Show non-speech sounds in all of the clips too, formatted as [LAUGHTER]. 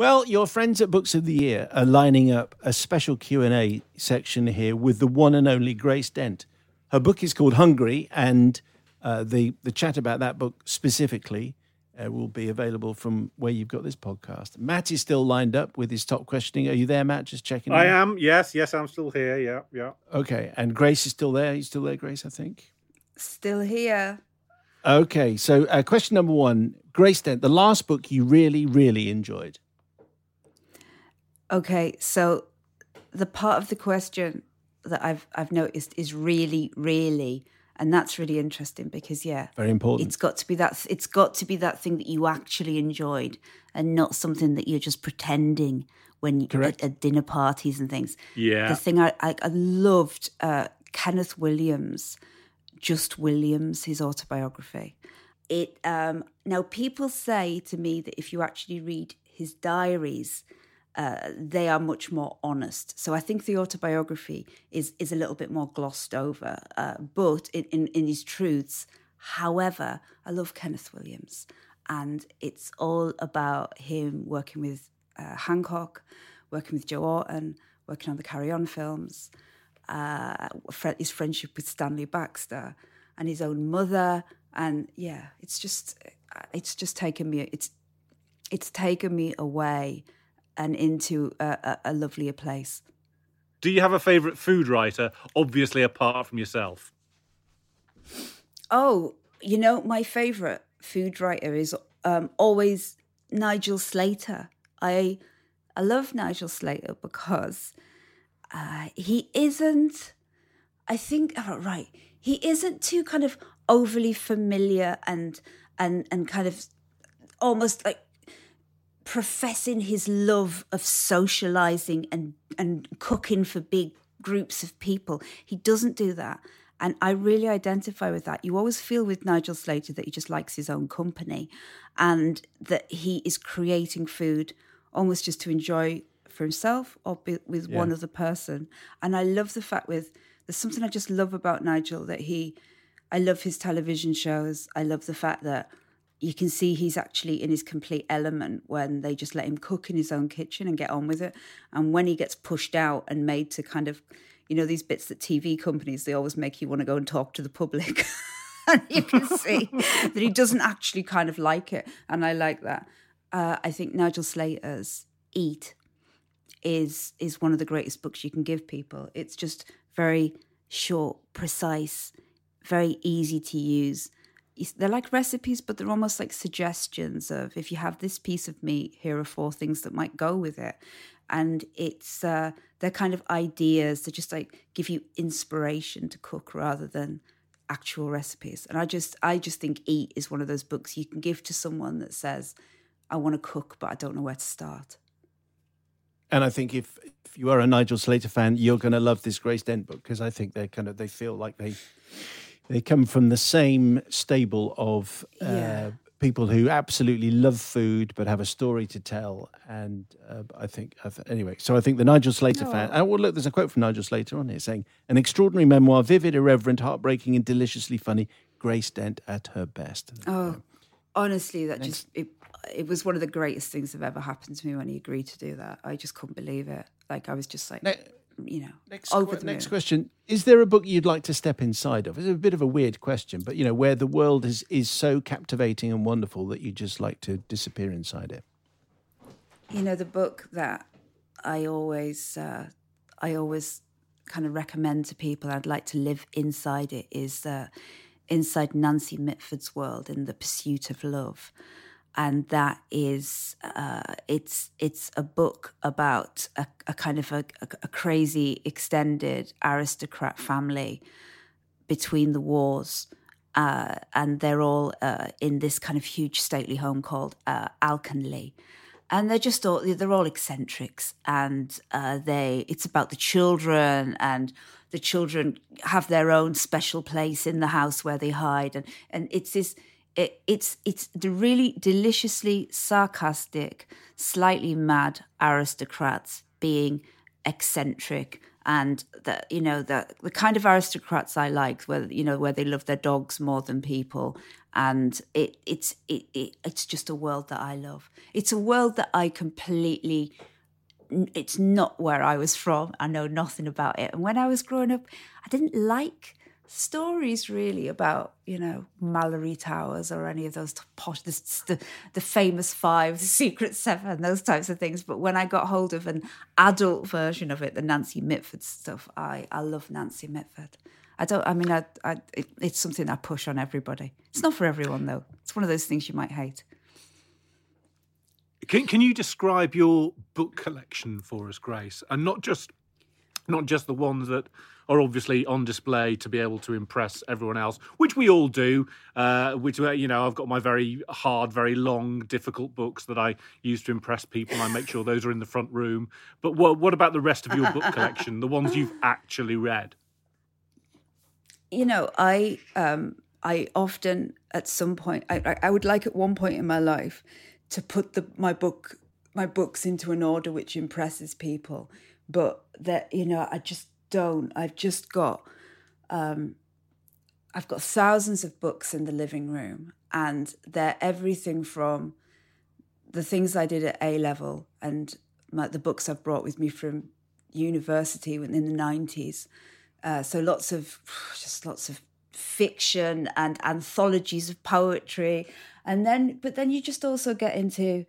Well, your friends at Books of the Year are lining up a special Q&A section here with the one and only Grace Dent. Her book is called Hungry, and uh, the, the chat about that book specifically uh, will be available from where you've got this podcast. Matt is still lined up with his top questioning. Are you there, Matt? Just checking. I in? am. Yes, yes, I'm still here. Yeah, yeah. Okay, and Grace is still there. You still there, Grace? I think. Still here. Okay, so uh, question number one, Grace Dent, the last book you really, really enjoyed. Okay, so the part of the question that I've I've noticed is really, really, and that's really interesting because yeah, Very important. it's got to be that it's got to be that thing that you actually enjoyed and not something that you're just pretending when you Correct. at, at dinner parties and things. Yeah. The thing I I, I loved uh, Kenneth Williams, Just Williams, his autobiography. It um, now people say to me that if you actually read his diaries, uh, they are much more honest. So I think the autobiography is is a little bit more glossed over, uh, but in, in in his truths. However, I love Kenneth Williams, and it's all about him working with uh, Hancock, working with Joe Orton, working on the Carry On films, uh, his friendship with Stanley Baxter, and his own mother, and yeah, it's just it's just taken me it's it's taken me away and into a, a, a lovelier place. Do you have a favourite food writer? Obviously, apart from yourself. Oh, you know, my favourite food writer is um, always Nigel Slater. I I love Nigel Slater because uh, he isn't. I think oh, right. He isn't too kind of overly familiar and and and kind of almost like professing his love of socializing and and cooking for big groups of people. He doesn't do that. And I really identify with that. You always feel with Nigel Slater that he just likes his own company and that he is creating food almost just to enjoy for himself or with one other person. And I love the fact with there's something I just love about Nigel that he I love his television shows. I love the fact that you can see he's actually in his complete element when they just let him cook in his own kitchen and get on with it. And when he gets pushed out and made to kind of, you know, these bits that TV companies, they always make you want to go and talk to the public. [LAUGHS] and you can see [LAUGHS] that he doesn't actually kind of like it. And I like that. Uh, I think Nigel Slater's Eat is is one of the greatest books you can give people. It's just very short, precise, very easy to use. They're like recipes, but they're almost like suggestions of if you have this piece of meat, here are four things that might go with it. And it's uh, they're kind of ideas that just like give you inspiration to cook rather than actual recipes. And I just I just think Eat is one of those books you can give to someone that says, I want to cook, but I don't know where to start. And I think if if you are a Nigel Slater fan, you're going to love this Grace Dent book because I think they're kind of they feel like they they come from the same stable of uh, Yeah. people who absolutely love food but have a story to tell. And uh, I think I th- anyway. So I think the Nigel Slater fan. Oh well, look, there's a quote from Nigel Slater on here saying, "An extraordinary memoir, vivid, irreverent, heartbreaking, and deliciously funny. Grace Dent at her best." Oh, honestly, that just it, it was one of the greatest things that ever happened to me when he agreed to do that. I just couldn't believe it. Like I was just like, Ne- you know, Next, over the next moon. question: Is there a book you'd like to step inside of? It's a bit of a weird question, but you know, where the world is is so captivating and wonderful that you just like to disappear inside it. You know, the book that I always, uh, I always kind of recommend to people. I'd like to live inside it. Is uh, inside Nancy Mitford's world in the pursuit of love, and that is uh, it's it's a book about a, a kind of a, a, crazy extended aristocrat family between the wars. Uh, and they're all uh, in this kind of huge stately home called uh, Alconleigh. And they're just all, they're all eccentrics. And uh, they, it's about the children, and the children have their own special place in the house where they hide. And, and it's this, it, it's, it's the really deliciously sarcastic, slightly mad aristocrats being eccentric and the you know the the kind of aristocrats I like, where you know where they love their dogs more than people, and it it's it, it it's just a world that I love. It's a world that I completely. It's not where I was [LAUGHS] from. I know nothing about it. And when I was growing up, I didn't like stories really about you know Malory Towers or any of those posh the, the, the famous five the secret seven those types of things. But when I got hold of an adult version of it the Nancy Mitford stuff I I love Nancy Mitford. I don't I mean I, I it, it's something I push on everybody. It's not for everyone though. It's one of those things you might hate. Can, can you describe your book collection for us Grace? And not just not just the ones that are obviously on display to be able to impress everyone else, which we all do. Uh, which uh, you know, I've got my very hard, very long, difficult books that I use to impress people. I make sure those are in the front room. But what, what about the rest of your book collection? The ones you've actually read? You know, I um, I often at some point I, I would like at one point in my life to put the my book my books into an order which impresses people but that you know i just don't. I've just got um, I've got thousands of books in the living room, and they're everything from the things I did at A level and my, the books I've brought with me from university in the nineties. Uh, so lots of just lots of fiction and anthologies of poetry, and then but then you just also get into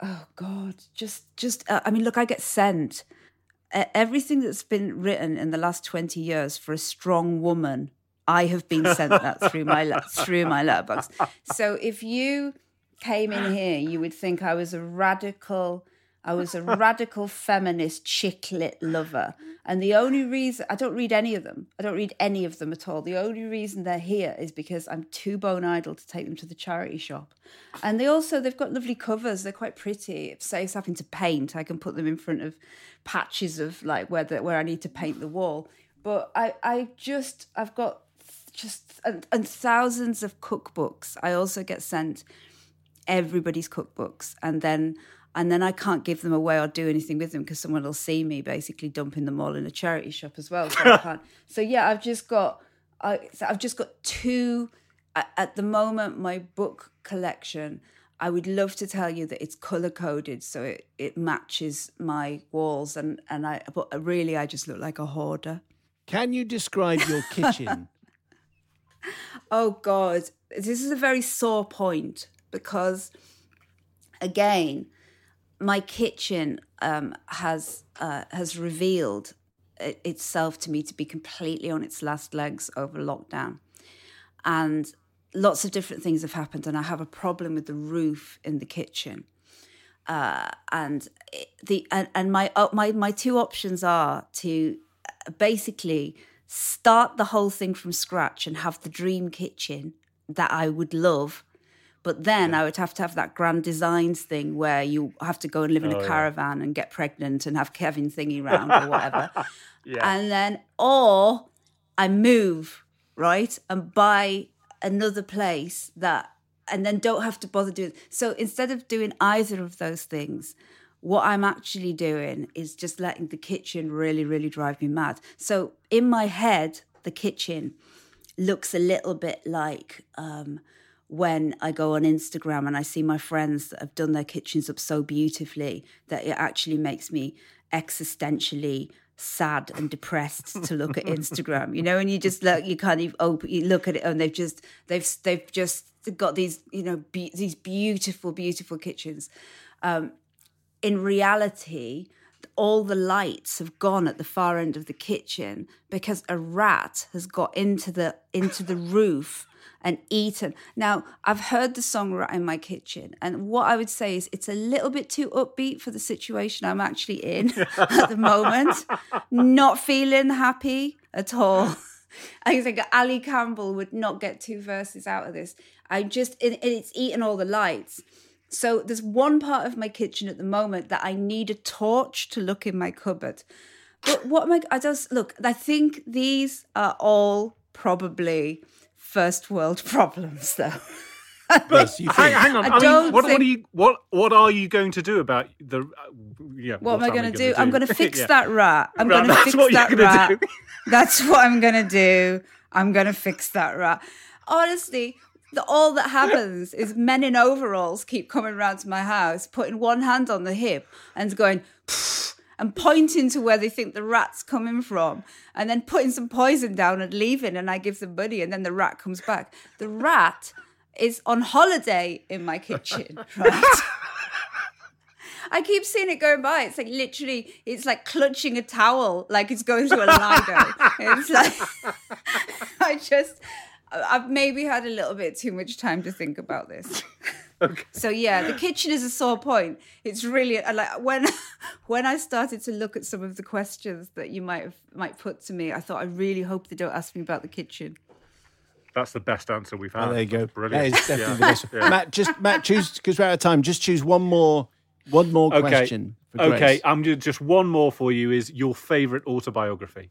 oh god, just just uh, I mean, look, I get sent everything that's been written in the last 20 years for a strong woman i have been sent that through my [LAUGHS] through my letterbox. So if you came in here you would think i was a radical I was a [LAUGHS] radical feminist chick lit lover. And the only reason I don't read any of them, I don't read any of them at all. The only reason they're here is because I'm too bone idle to take them to the charity shop. And they also, they've got lovely covers. They're quite pretty. If saves having to paint, I can put them in front of patches of like where, the, where I need to paint the wall. But I, I just, I've got just, and, and thousands of cookbooks. I also get sent everybody's cookbooks. And then and then I can't give them away or do anything with them because someone will see me basically dumping them all in a charity shop as well. So, I [LAUGHS] can't. so yeah, I've just got I, I've just got two at the moment. My book collection. I would love to tell you that it's color coded so it, it matches my walls and and I but really I just look like a hoarder. Can you describe your kitchen? [LAUGHS] oh god, this is a very sore point because again, my kitchen um, has uh, has revealed itself to me to be completely on its last legs over lockdown, and lots of different things have happened. And I have a problem with the roof in the kitchen, uh, and the and, and my uh, my my two options are to basically start the whole thing from scratch and have the dream kitchen that I would love but then yeah. I would have to have that grand designs thing where you have to go and live in oh, a caravan yeah. and get pregnant and have Kevin thingy [LAUGHS] round or whatever. yeah. And then, or I move, right? And buy another place that, and then don't have to bother doing. So instead of doing either of those things, what I'm actually doing is just letting the kitchen really, really drive me mad. So in my head, the kitchen looks a little bit like, um, when I go on Instagram and I see my friends that have done their kitchens up so beautifully that it actually makes me existentially sad and depressed to look at Instagram. You know, and you just look, you kind of open, you look at it, and they've just they've they've just got these you know be, these beautiful beautiful kitchens. Um, in reality, all the lights have gone at the far end of the kitchen because a rat has got into the into the roof and eaten. Now, I've heard the song right in my kitchen, and what I would say is it's a little bit too upbeat for the situation I'm actually in [LAUGHS] at the moment. Not feeling happy at all. [LAUGHS] I think Ali Campbell would not get two verses out of this. I just, it, it's eaten all the lights. So there's one part of my kitchen at the moment that I need a torch to look in my cupboard. But what am I, I just, look, I think these are all probably first world [LAUGHS] problems, though. [LAUGHS] Yes, you hang, think. hang on. I I, mean, don't what, what are you what what are you going to do about the? Uh, yeah. What am what's I going to do? I'm going [LAUGHS] to fix Yeah. that rat. I'm Right, going to that's fix what you're that gonna rat. do. That's what I'm going to do. I'm going to fix that rat. Honestly, the, all that happens is men in overalls keep coming round to my house, putting one hand on the hip and going and pointing to where they think the rat's coming from, and then putting some poison down and leaving. And I give them money, and then the rat comes back. The rat is on holiday in my kitchen, [LAUGHS] right? I keep seeing it going by. It's like literally, it's like clutching a towel, like it's going to a Lido. it's like, [LAUGHS] I just, I've maybe had a little bit too much time to think about this. [LAUGHS] Okay. So yeah, the kitchen is a sore point. It's really uh, like when [LAUGHS] when I started to look at some of the questions that you might have might put to me. I thought I really hope they don't ask me about the kitchen. That's the best answer we've had. Oh, there you go. Brilliant. That is definitely Yeah. the best. Yeah. Matt, just Matt, choose because we're out of time. Just choose one more, one more Okay. question. For Okay, I'm just just one more for you. Is your favourite autobiography?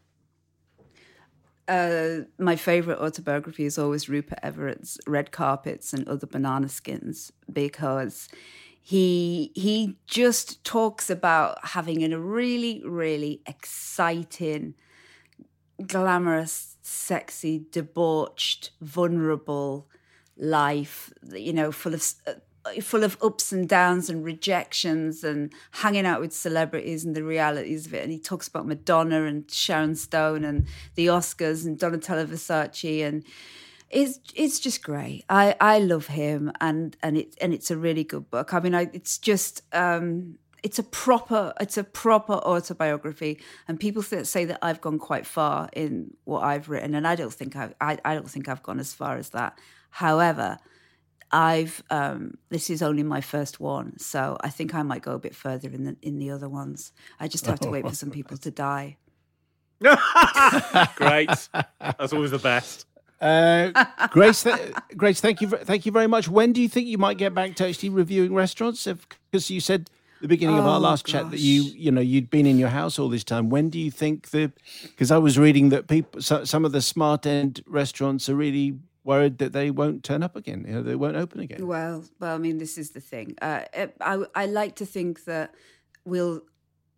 Uh, my favorite autobiography is always Rupert Everett's Red Carpets and Other Banana Skins because he he just talks about having a really really exciting, glamorous, sexy, debauched, vulnerable life. You know, full of uh, full of ups and downs and rejections and hanging out with celebrities and the realities of it. And he talks about Madonna and Sharon Stone and the Oscars and Donatella Versace and it's it's just great. I I love him and and it and it's a really good book. I mean, I, it's just. um it's a proper it's a proper autobiography and people say that i've gone quite far in what i've written and i don't think i i, I don't think i've gone as far as that however I've um, this is only my first one, so I think I might go a bit further in the in the other ones. I just have to wait for some people to die. [LAUGHS] Great. That's always the best. Uh, Grace, th- Grace, thank you, thank you very much. When do you think you might get back to actually reviewing restaurants? Because you said at the beginning of our Oh, last chat that you, you know, you'd been in your house all this time. When do you think the? Because I was reading that people, so, some of the smart end restaurants are really worried that they won't turn up again. You know, they won't open again. Well, well, I mean, this is the thing. Uh, I I like to think that we'll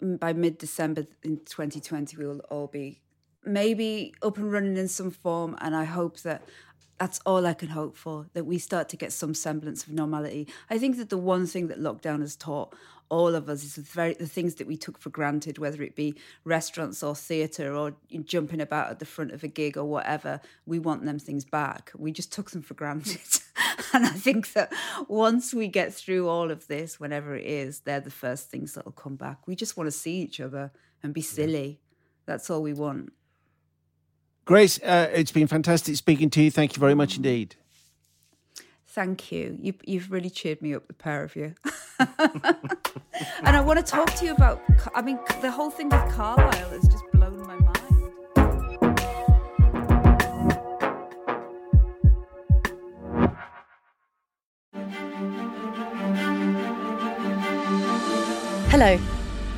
by mid December in 2020 we'll all be maybe up and running in some form, and I hope that. That's all I can hope for, that we start to get some semblance of normality. I think that the one thing that lockdown has taught all of us is the, very, the things that we took for granted, whether it be restaurants or theatre or jumping about at the front of a gig or whatever. We want them things back. We just took them for granted. [LAUGHS] and I think that once we get through all of this, whenever it is, they're the first things that'll come back. We just want to see each other and be silly. That's all we want. Grace, uh, it's been fantastic speaking to you. Thank you very much indeed. Thank you. you. You've really cheered me up, the pair of you. [LAUGHS] [LAUGHS] and I want to talk to you about, I mean, the whole thing with Carlisle has just blown my mind. Hello,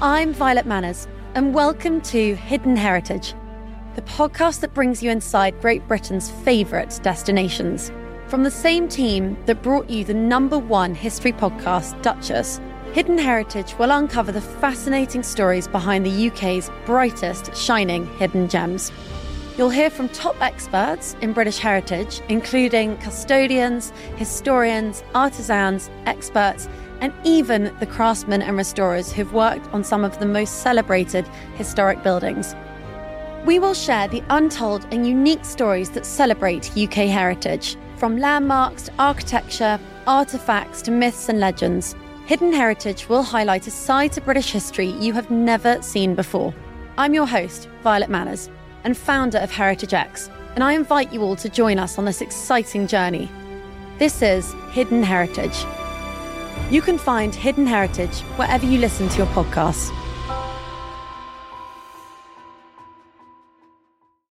I'm Violet Manners, and welcome to Hidden Heritage, the podcast that brings you inside Great Britain's favourite destinations. From the same team that brought you the number one history podcast, Duchess, Hidden Heritage will uncover the fascinating stories behind the UK's brightest shining hidden gems. You'll hear from top experts in British heritage, including custodians, historians, artisans, experts, and even the craftsmen and restorers who've worked on some of the most celebrated historic buildings. We will share the untold and unique stories that celebrate UK heritage, from landmarks to architecture, artifacts to myths and legends. Hidden Heritage will highlight a side to British history you have never seen before. I'm your host, Violet Manners, and founder of Heritage X, and I invite you all to join us on this exciting journey. This is Hidden Heritage. You can find Hidden Heritage wherever you listen to your podcasts.